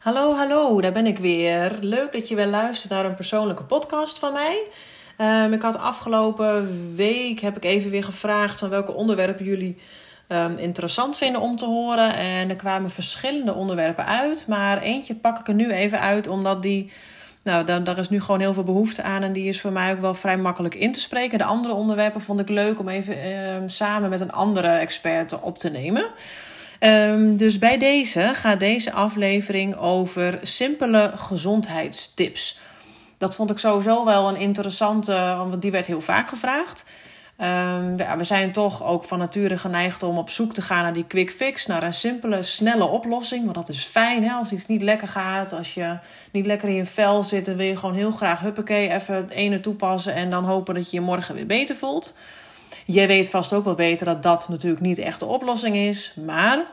Hallo, hallo, daar ben ik weer. Leuk dat je weer luistert naar een persoonlijke podcast van mij. Um, ik had afgelopen week heb ik even weer gevraagd van welke onderwerpen jullie um, interessant vinden om te horen. En er kwamen verschillende onderwerpen uit. Maar eentje pak ik er nu even uit, omdat die. Nou, daar, daar is nu gewoon heel veel behoefte aan. En die is voor mij ook wel vrij makkelijk in te spreken. De andere onderwerpen vond ik leuk om even um, samen met een andere expert op te nemen. Um, dus bij deze gaat deze aflevering over simpele gezondheidstips. Dat vond ik sowieso wel een interessante, want die werd heel vaak gevraagd. We, we, zijn toch ook van nature geneigd om op zoek te gaan naar die quick fix, naar een simpele, snelle oplossing. Want dat is fijn hè? als iets niet lekker gaat, als je niet lekker in je vel zit, dan wil je gewoon heel graag huppakee even het ene toepassen en dan hopen dat je je morgen weer beter voelt. Jij weet vast ook wel beter dat dat natuurlijk niet echt de oplossing is. Maar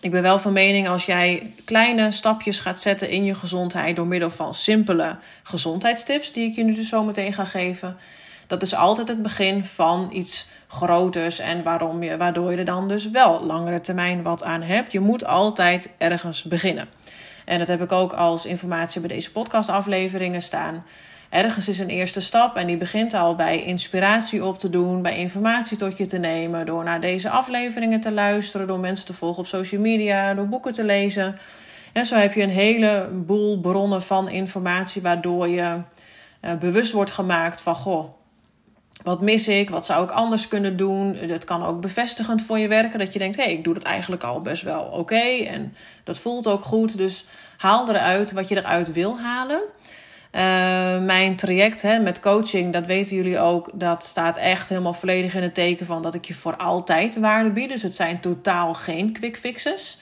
ik ben wel van mening als jij kleine stapjes gaat zetten in je gezondheid door middel van simpele gezondheidstips, die ik je nu dus zo meteen ga geven. Dat is altijd het begin van iets groters en waarom je, waardoor je er dan dus wel langere termijn wat aan hebt. Je moet altijd ergens beginnen. En dat heb ik ook als informatie bij deze podcastafleveringen staan. Ergens is een eerste stap en die begint al bij inspiratie op te doen, bij informatie tot je te nemen, door naar deze afleveringen te luisteren, door mensen te volgen op social media, door boeken te lezen. En zo heb je een heleboel bronnen van informatie waardoor je uh, bewust wordt gemaakt van goh, wat mis ik? Wat zou ik anders kunnen doen? Dat kan ook bevestigend voor je werken. Dat je denkt, hé, hey, ik doe het eigenlijk al best wel oké. en dat voelt ook goed. Dus haal eruit wat je eruit wil halen. Uh, mijn traject hè, met coaching, dat weten jullie ook, dat staat echt helemaal volledig in het teken van dat ik je voor altijd waarde bied. Dus het zijn totaal geen quick fixes.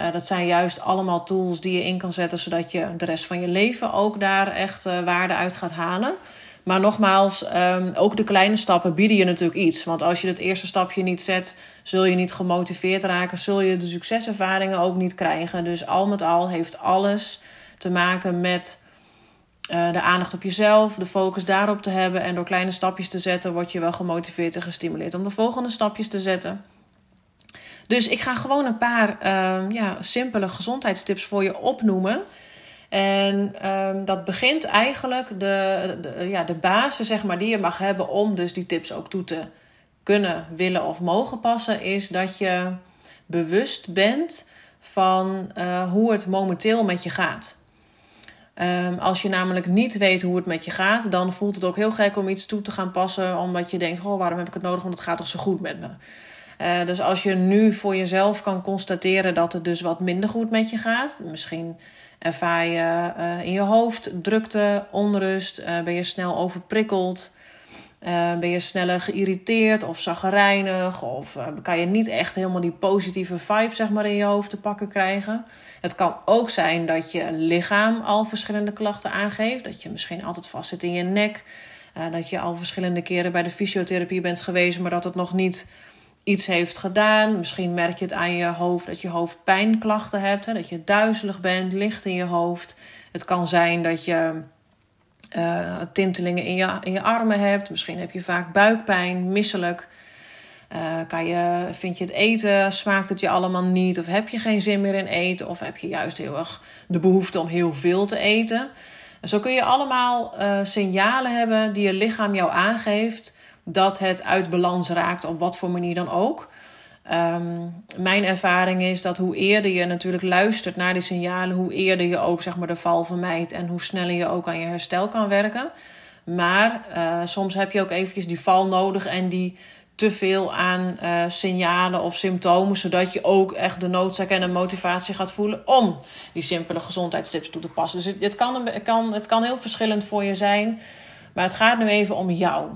Uh, dat zijn juist allemaal tools die je in kan zetten, zodat je de rest van je leven ook daar echt uh, waarde uit gaat halen. Maar nogmaals, um, ook de kleine stappen bieden je natuurlijk iets. Want als je het eerste stapje niet zet, zul je niet gemotiveerd raken, zul je de succeservaringen ook niet krijgen. Dus al met al heeft alles te maken met uh, de aandacht op jezelf, de focus daarop te hebben. En door kleine stapjes te zetten, word je wel gemotiveerd en gestimuleerd om de volgende stapjes te zetten. Dus ik ga gewoon een paar uh, ja, simpele gezondheidstips voor je opnoemen. En um, dat begint eigenlijk de, ja, de basis zeg maar, die je mag hebben om dus die tips ook toe te kunnen, willen of mogen passen, is dat je bewust bent van uh, hoe het momenteel met je gaat. Um, als je namelijk niet weet hoe het met je gaat, dan voelt het ook heel gek om iets toe te gaan passen, omdat je denkt: oh, waarom heb ik het nodig? Want het gaat toch zo goed met me. Uh, dus als je nu voor jezelf kan constateren dat het dus wat minder goed met je gaat, misschien ervaar je uh, in je hoofd drukte, onrust, uh, ben je snel overprikkeld, ben je sneller geïrriteerd of zaggerijnig, of kan je niet echt helemaal die positieve vibe zeg maar, in je hoofd te pakken krijgen. Het kan ook zijn dat je lichaam al verschillende klachten aangeeft. Dat je misschien altijd vast zit in je nek. Uh, dat je al verschillende keren bij de fysiotherapie bent geweest, maar dat het nog niet iets heeft gedaan. Misschien merk je het aan je hoofd dat je hoofdpijnklachten hebt. Hè? Dat je duizelig bent, licht in je hoofd. Het kan zijn dat je uh, tintelingen in je, in je armen hebt. Misschien heb je vaak buikpijn, misselijk. Uh, kan je, vind je het eten, smaakt het je allemaal niet? Of heb je geen zin meer in eten? Of heb je juist heel erg de behoefte om heel veel te eten? En zo kun je allemaal uh, signalen hebben die je lichaam jou aangeeft dat het uit balans raakt, op wat voor manier dan ook. Um, mijn ervaring is dat hoe eerder je natuurlijk luistert naar die signalen, hoe eerder je ook zeg maar, de val vermijdt en hoe sneller je ook aan je herstel kan werken. Maar uh, soms heb je ook eventjes die val nodig en die te veel aan uh, signalen of symptomen, zodat je ook echt de noodzaak en de motivatie gaat voelen om die simpele gezondheidstips toe te passen. Dus kan, kan, het kan heel verschillend voor je zijn, maar het gaat nu even om jou.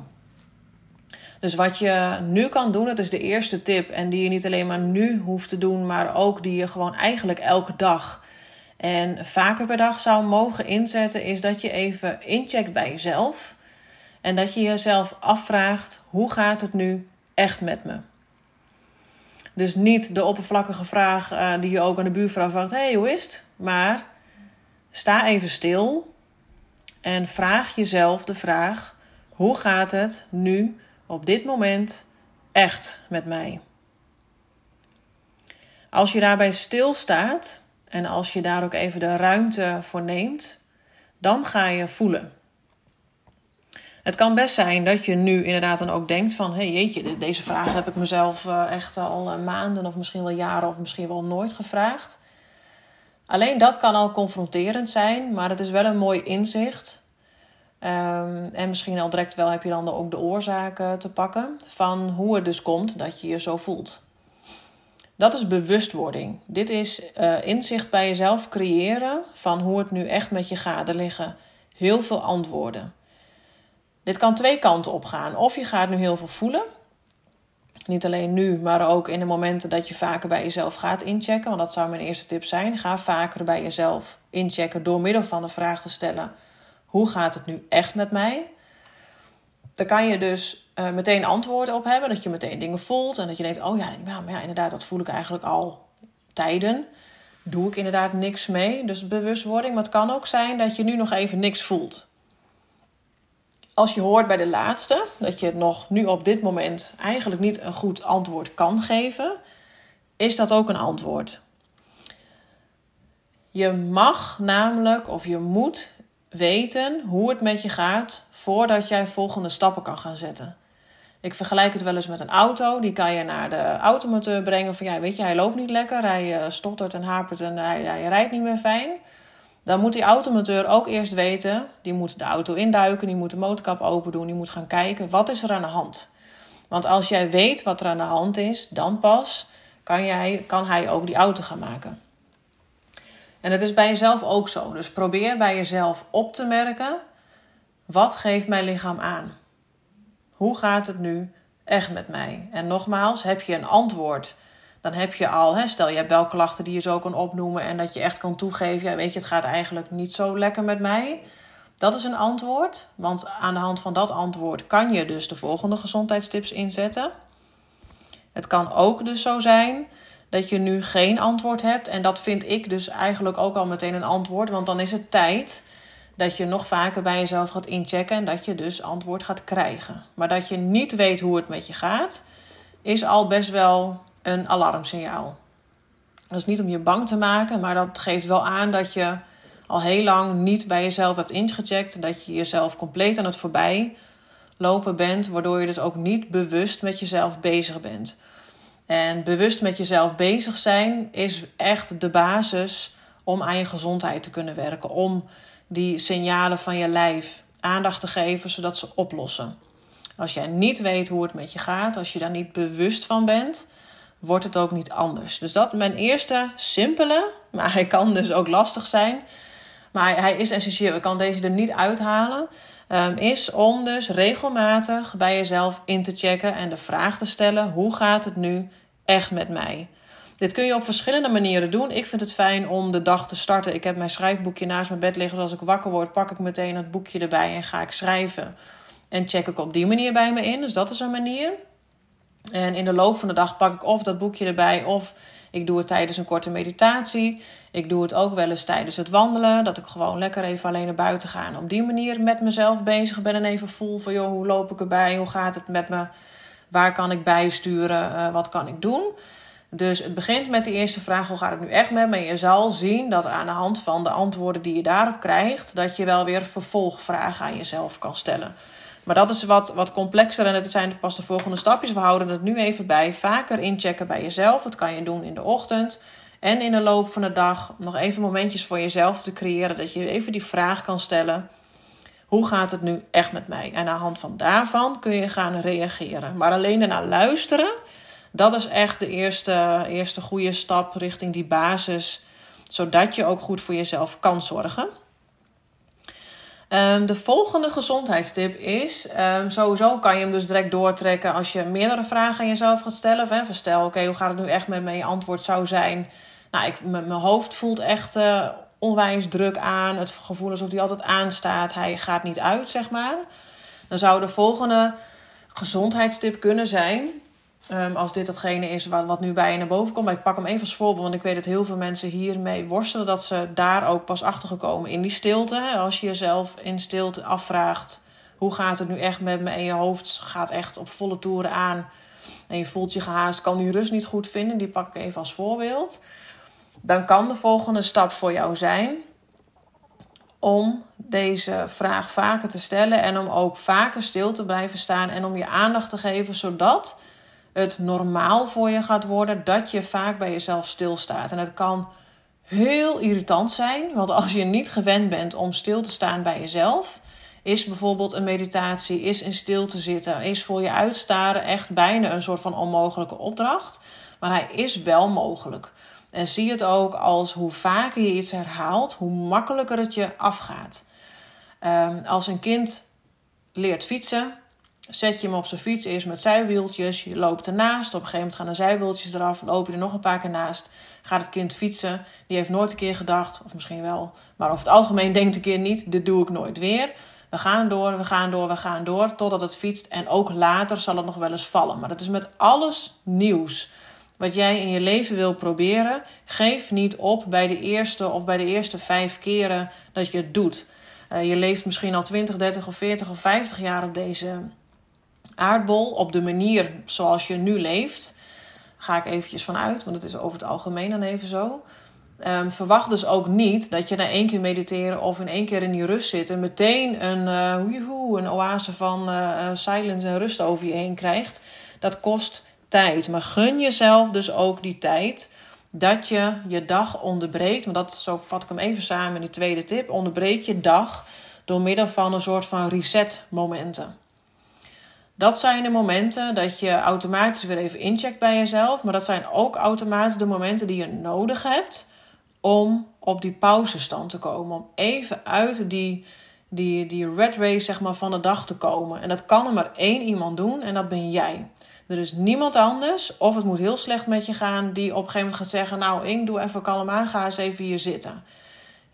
Dus wat je nu kan doen, dat is de eerste tip. En die je niet alleen maar nu hoeft te doen, maar ook die je gewoon eigenlijk elke dag en vaker per dag zou mogen inzetten, is dat je even incheckt bij jezelf. En dat je jezelf afvraagt: hoe gaat het nu echt met me? Dus niet de oppervlakkige vraag uh, die je ook aan de buurvrouw vraagt: hey, hoe is het? Maar sta even stil en vraag jezelf de vraag: hoe gaat het nu op dit moment echt met mij? Als je daarbij stilstaat en als je daar ook even de ruimte voor neemt, dan ga je voelen. Het kan best zijn dat je nu inderdaad dan ook denkt van... hé hey, jeetje, deze vraag heb ik mezelf eh, echt al eh, maanden of misschien wel jaren of misschien wel nooit gevraagd. Alleen dat kan al confronterend zijn, maar het is wel een mooi inzicht. Um, en misschien al direct wel heb je dan ook de oorzaken te pakken van hoe het dus komt dat je je zo voelt. Dat is bewustwording. Dit is uh, inzicht bij jezelf creëren van hoe het nu echt met je gaat. Er liggen heel veel antwoorden. Dit kan twee kanten op gaan. Of je gaat nu heel veel voelen. Niet alleen nu, maar ook in de momenten dat je vaker bij jezelf gaat inchecken. Want dat zou mijn eerste tip zijn. Ga vaker bij jezelf inchecken door middel van de vraag te stellen: hoe gaat het nu echt met mij? Daar kan je dus uh, meteen antwoorden op hebben. Dat je meteen dingen voelt en dat je denkt: oh ja, maar ja, inderdaad, dat voel ik eigenlijk al tijden. Doe ik inderdaad niks mee. Dus bewustwording. Maar het kan ook zijn dat je nu nog even niks voelt als je hoort bij de laatste, dat je nog nu op dit moment eigenlijk niet een goed antwoord kan geven, is dat ook een antwoord. Je mag namelijk of je moet weten hoe het met je gaat voordat jij volgende stappen kan gaan zetten. Ik vergelijk het wel eens met een auto. Die kan je naar de automoteur brengen. Van ja, weet je, hij loopt niet lekker. Hij uh, stottert en hapert en hij, hij rijdt niet meer fijn. Dan moet die automonteur ook eerst weten, die moet de auto induiken, die moet de motorkap open doen, die moet gaan kijken wat is er aan de hand. Want als jij weet wat er aan de hand is, dan pas kan, jij, kan hij ook die auto gaan maken. En het is bij jezelf ook zo. Dus probeer bij jezelf op te merken: wat geeft mijn lichaam aan? Hoe gaat het nu echt met mij? En nogmaals, heb je een antwoord dan heb je al, hè, stel je hebt wel klachten die je zo kan opnoemen en dat je echt kan toegeven, ja, weet je, het gaat eigenlijk niet zo lekker met mij. Dat is een antwoord, want aan de hand van dat antwoord kan je dus de volgende gezondheidstips inzetten. Het kan ook dus zo zijn dat je nu geen antwoord hebt en dat vind ik dus eigenlijk ook al meteen een antwoord, want dan is het tijd dat je nog vaker bij jezelf gaat inchecken en dat je dus antwoord gaat krijgen. Maar dat je niet weet hoe het met je gaat, is al best wel een alarmsignaal. Dat is niet om je bang te maken, maar dat geeft wel aan dat je al heel lang niet bij jezelf hebt ingecheckt. Dat je jezelf compleet aan het voorbij lopen bent, waardoor je dus ook niet bewust met jezelf bezig bent. En bewust met jezelf bezig zijn is echt de basis om aan je gezondheid te kunnen werken. Om die signalen van je lijf aandacht te geven zodat ze oplossen. Als jij niet weet hoe het met je gaat, als je daar niet bewust van bent, wordt het ook niet anders. Dus dat mijn eerste simpele, maar hij kan dus ook lastig zijn. Maar hij is essentieel. Ik kan deze er niet uithalen. Um, is om dus regelmatig bij jezelf in te checken en de vraag te stellen: hoe gaat het nu echt met mij? Dit kun je op verschillende manieren doen. Ik vind het fijn om de dag te starten. Ik heb mijn schrijfboekje naast mijn bed liggen. Dus als ik wakker word, pak ik meteen het boekje erbij en ga ik schrijven. En check ik op die manier bij me in. Dus dat is een manier. En in de loop van de dag pak ik of dat boekje erbij, of ik doe het tijdens een korte meditatie. Ik doe het ook wel eens tijdens het wandelen. Dat ik gewoon lekker even alleen naar buiten ga. En op die manier met mezelf bezig ben en even voel van joh, hoe loop ik erbij? Hoe gaat het met me? Waar kan ik bijsturen? Uh, wat kan ik doen? Dus het begint met de eerste vraag: hoe gaat het nu echt met me? Je zal zien dat aan de hand van de antwoorden die je daarop krijgt, dat je wel weer vervolgvragen aan jezelf kan stellen. Maar dat is wat, wat complexer en het zijn pas de volgende stapjes. We houden het nu even bij. Vaker inchecken bij jezelf. Dat kan je doen in de ochtend. En in de loop van de dag nog even momentjes voor jezelf te creëren. Dat je even die vraag kan stellen. Hoe gaat het nu echt met mij? En aan de hand van daarvan kun je gaan reageren. Maar alleen ernaar luisteren, dat is echt de eerste, eerste goede stap richting die basis. Zodat je ook goed voor jezelf kan zorgen. Um, de volgende gezondheidstip is: um, sowieso kan je hem dus direct doortrekken als je meerdere vragen aan jezelf gaat stellen. Of, hè, stel, oké, hoe gaat het nu echt met me? Je antwoord zou zijn: Nou, ik, mijn hoofd voelt echt uh, onwijs druk aan. Het gevoel alsof hij altijd aanstaat. Hij gaat niet uit, zeg maar. Dan zou de volgende gezondheidstip kunnen zijn: Um, als dit datgene is wat, wat nu bij je naar boven komt. Maar ik pak hem even als voorbeeld, want ik weet dat heel veel mensen hiermee worstelen. Dat ze daar ook pas achter gekomen in die stilte. Als je jezelf in stilte afvraagt: hoe gaat het nu echt met me? En je hoofd gaat echt op volle toeren aan. En je voelt je gehaast, kan die rust niet goed vinden. Die pak ik even als voorbeeld. dan kan de volgende stap voor jou zijn om deze vraag vaker te stellen en om ook vaker stil te blijven staan en om je aandacht te geven zodat het normaal voor je gaat worden dat je vaak bij jezelf stilstaat. En het kan heel irritant zijn, want als je niet gewend bent om stil te staan bij jezelf, is bijvoorbeeld een meditatie, is in stilte zitten, is voor je uitstaren echt bijna een soort van onmogelijke opdracht. Maar hij is wel mogelijk. En zie het ook als hoe vaker je iets herhaalt, hoe makkelijker het je afgaat. Um, als een kind leert fietsen, zet je hem op zijn fiets eerst met zijwieltjes. Je loopt ernaast. Op een gegeven moment gaan de zijwieltjes eraf. Loop je er nog een paar keer naast. Gaat het kind fietsen. Die heeft nooit een keer gedacht, of misschien wel, maar over het algemeen denkt een keer niet: dit doe ik nooit weer. We gaan door, we gaan door, we gaan door totdat het fietst. En ook later zal het nog wel eens vallen. Maar dat is met alles nieuws. Wat jij in je leven wil proberen, geef niet op bij de eerste of bij de eerste vijf keren dat je het doet. Uh, je leeft misschien al 20, 30 of 40 of 50 jaar op deze aardbol. Op de manier zoals je nu leeft. Ga ik eventjes vanuit, want het is over het algemeen dan even zo. Um, verwacht dus ook niet dat je na één keer mediteren of in één keer in die rust zitten meteen een, uh, een oase van uh, silence en rust over je heen krijgt. Dat kost tijd. Maar gun jezelf dus ook die tijd dat je je dag onderbreekt. Want dat, zo vat ik hem even samen in die tweede tip. Onderbreek je dag door middel van een soort van reset momenten. Dat zijn de momenten dat je automatisch weer even incheckt bij jezelf. Maar dat zijn ook automatisch de momenten die je nodig hebt om op die pauzestand te komen. Om even uit die, die, die red race zeg maar, van de dag te komen. En dat kan er maar één iemand doen en dat ben jij. Er is niemand anders, of het moet heel slecht met je gaan, die op een gegeven moment gaat zeggen: Nou, Ing, doe even kalm aan, ga eens even hier zitten.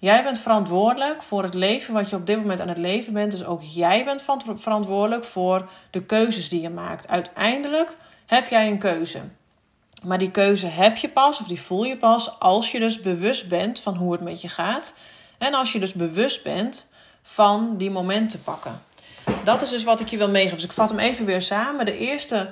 Jij bent verantwoordelijk voor het leven wat je op dit moment aan het leven bent. Dus ook jij bent verantwoordelijk voor de keuzes die je maakt. Uiteindelijk heb jij een keuze. Maar die keuze heb je pas, of die voel je pas, als je dus bewust bent van hoe het met je gaat. En als je dus bewust bent van die momenten pakken. Dat is dus wat ik je wil meegeven. Dus ik vat hem even weer samen. De eerste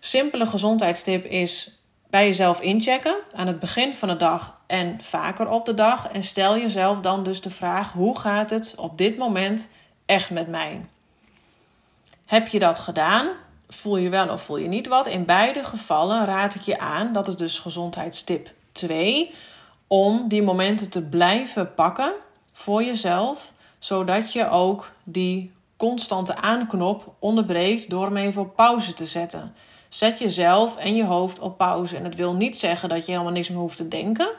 simpele gezondheidstip is bij jezelf inchecken aan het begin van de dag en vaker op de dag. En stel jezelf dan dus de vraag: hoe gaat het op dit moment echt met mij? Heb je dat gedaan? Voel je wel of voel je niet wat? In beide gevallen raad ik je aan, dat is dus gezondheidstip 2, om die momenten te blijven pakken voor jezelf, zodat je ook die constante aanknop onderbreekt door hem even op pauze te zetten. Zet jezelf en je hoofd op pauze. En dat wil niet zeggen dat je helemaal niks meer hoeft te denken.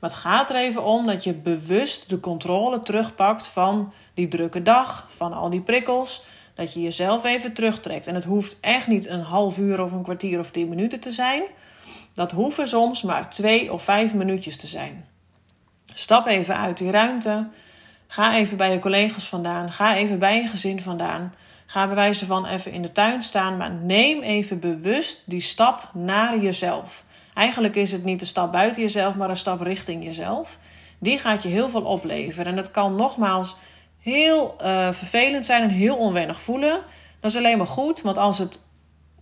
Maar het gaat er even om dat je bewust de controle terugpakt van die drukke dag, van al die prikkels. Dat je jezelf even terugtrekt. En het hoeft echt niet een half uur of een kwartier of tien minuten te zijn. Dat hoeven soms maar twee of vijf minuutjes te zijn. Stap even uit die ruimte. Ga even bij je collega's vandaan. Ga even bij je gezin vandaan. Ga bij wijze van even in de tuin staan, maar neem even bewust die stap naar jezelf. Eigenlijk is het niet een stap buiten jezelf, maar een stap richting jezelf. Die gaat je heel veel opleveren. En het kan nogmaals heel uh, vervelend zijn en heel onwennig voelen. Dat is alleen maar goed, want als het,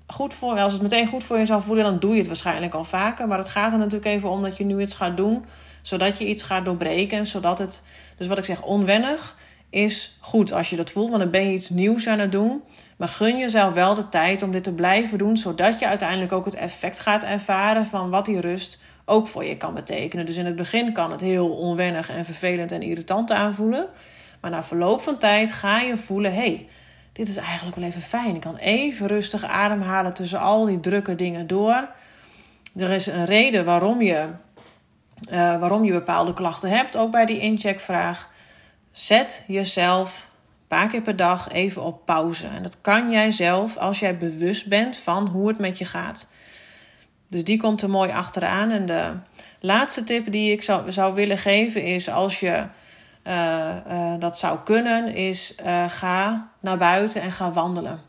goed voor, als het meteen goed voor je zou voelen, dan doe je het waarschijnlijk al vaker. Maar het gaat er natuurlijk even om dat je nu iets gaat doen, zodat je iets gaat doorbreken. Zodat het, dus wat ik zeg, onwennig is goed als je dat voelt, want dan ben je iets nieuws aan het doen. Maar gun jezelf wel de tijd om dit te blijven doen, zodat je uiteindelijk ook het effect gaat ervaren van wat die rust ook voor je kan betekenen. Dus in het begin kan het heel onwennig en vervelend en irritant aanvoelen. Maar na verloop van tijd ga je voelen: hey, dit is eigenlijk wel even fijn. Ik kan even rustig ademhalen tussen al die drukke dingen door. Er is een reden waarom je, uh, waarom je bepaalde klachten hebt, ook bij die incheckvraag. Zet jezelf een paar keer per dag even op pauze. En dat kan jij zelf als jij bewust bent van hoe het met je gaat. Dus die komt er mooi achteraan. En de laatste tip die ik zou, zou willen geven is als je uh, uh, dat zou kunnen, is uh, ga naar buiten en ga wandelen.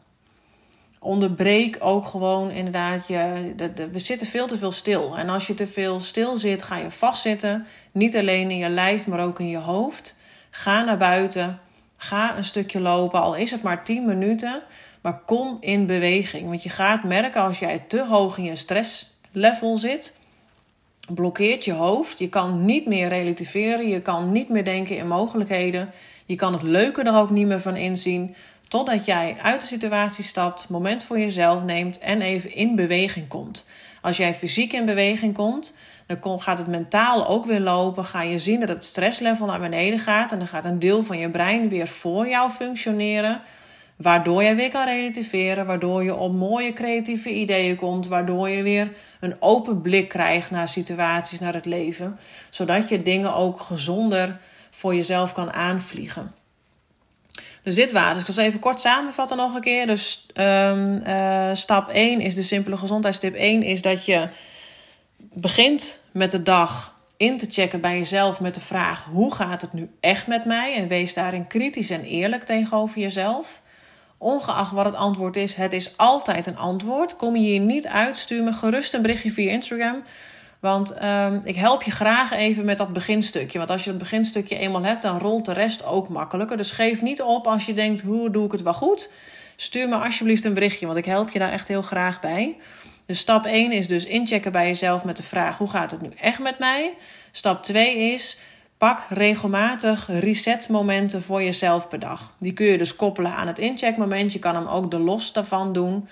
Onderbreek ook gewoon inderdaad je. We zitten veel te veel stil. En als je te veel stil zit, ga je vastzitten. Niet alleen in je lijf, maar ook in je hoofd. Ga naar buiten. Ga een stukje lopen, al is het maar 10 minuten. Maar kom in beweging. Want je gaat merken als jij te hoog in je stresslevel zit. blokkeert je hoofd. Je kan niet meer relativeren. Je kan niet meer denken in mogelijkheden. Je kan het leuke er ook niet meer van inzien. Totdat jij uit de situatie stapt, moment voor jezelf neemt en even in beweging komt. Als jij fysiek in beweging komt, dan gaat het mentaal ook weer lopen. Ga je zien dat het stresslevel naar beneden gaat. En dan gaat een deel van je brein weer voor jou functioneren. Waardoor je weer kan relativeren. Waardoor je op mooie creatieve ideeën komt. Waardoor je weer een open blik krijgt naar situaties, naar het leven. Zodat je dingen ook gezonder voor jezelf kan aanvliegen. Dus dit waren. Dus ik zal even kort samenvatten nog een keer. Dus um, uh, stap 1 is de simpele gezondheidstip 1 is dat je begint met de dag in te checken bij jezelf met de vraag: hoe gaat het nu echt met mij? En wees daarin kritisch en eerlijk tegenover jezelf. Ongeacht wat het antwoord is, het is altijd een antwoord. Kom je hier niet uit, stuur me gerust een berichtje via Instagram. Want um, ik help je graag even met dat beginstukje. Want als je het beginstukje eenmaal hebt, dan rolt de rest ook makkelijker. Dus geef niet op als je denkt: hoe doe ik het wel goed? Stuur me alsjeblieft een berichtje, want ik help je daar echt heel graag bij. Dus stap 1 is dus inchecken bij jezelf met de vraag: hoe gaat het nu echt met mij? Stap 2 is pak regelmatig resetmomenten voor jezelf per dag. Die kun je dus koppelen aan het incheckmoment. Je kan hem ook de los daarvan doen.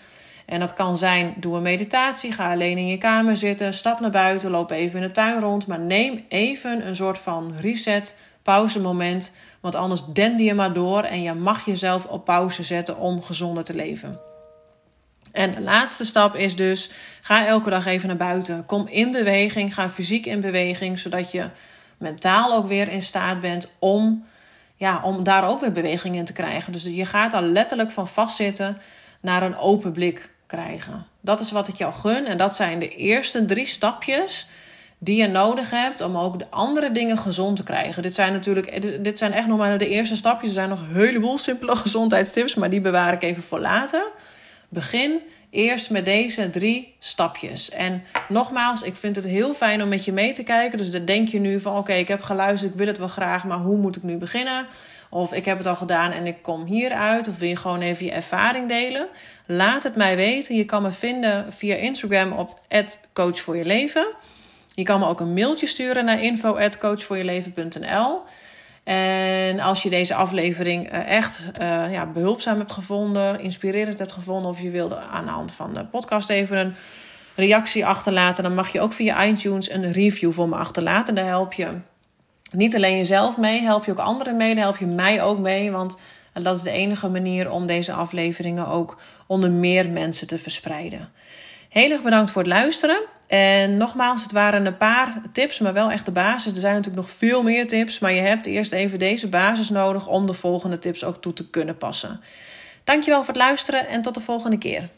En dat kan zijn: doe een meditatie, ga alleen in je kamer zitten, stap naar buiten, loop even in de tuin rond. Maar neem even een soort van reset, pauzemoment. Want anders dende je maar door en je mag jezelf op pauze zetten om gezonder te leven. En de laatste stap is dus: ga elke dag even naar buiten. Kom in beweging, ga fysiek in beweging, zodat je mentaal ook weer in staat bent om, ja, om daar ook weer beweging in te krijgen. Dus je gaat daar letterlijk van vastzitten naar een open blik krijgen. Dat is wat ik jou gun. En dat zijn de eerste drie stapjes die je nodig hebt om ook de andere dingen gezond te krijgen. Dit zijn natuurlijk, dit zijn echt nog maar de eerste stapjes. Er zijn nog een heleboel simpele gezondheidstips, maar die bewaar ik even voor later. Begin eerst met deze drie stapjes. En nogmaals, ik vind het heel fijn om met je mee te kijken. Dus dan denk je nu van oké, ik heb geluisterd, ik wil het wel graag, maar hoe moet ik nu beginnen? Of ik heb het al gedaan en ik kom hieruit. Of wil je gewoon even je ervaring delen? Laat het mij weten. Je kan me vinden via Instagram op Coach voor je leven. Je kan me ook een mailtje sturen naar info@coachvoorjeleven.nl. En als je deze aflevering eh, echt uh, ja, behulpzaam hebt gevonden, inspirerend hebt gevonden, of je wilde aan de hand van de podcast even een reactie achterlaten, dan mag je ook via iTunes een review voor me achterlaten. Daar help je niet alleen jezelf mee, help je ook anderen mee, daar help je mij ook mee. Want dat is de enige manier om deze afleveringen ook onder meer mensen te verspreiden. Heel erg bedankt voor het luisteren. En nogmaals, het waren een paar tips, maar wel echt de basis. Er zijn natuurlijk nog veel meer tips, maar je hebt eerst even deze basis nodig om de volgende tips ook toe te kunnen passen. Dankjewel voor het luisteren en tot de volgende keer.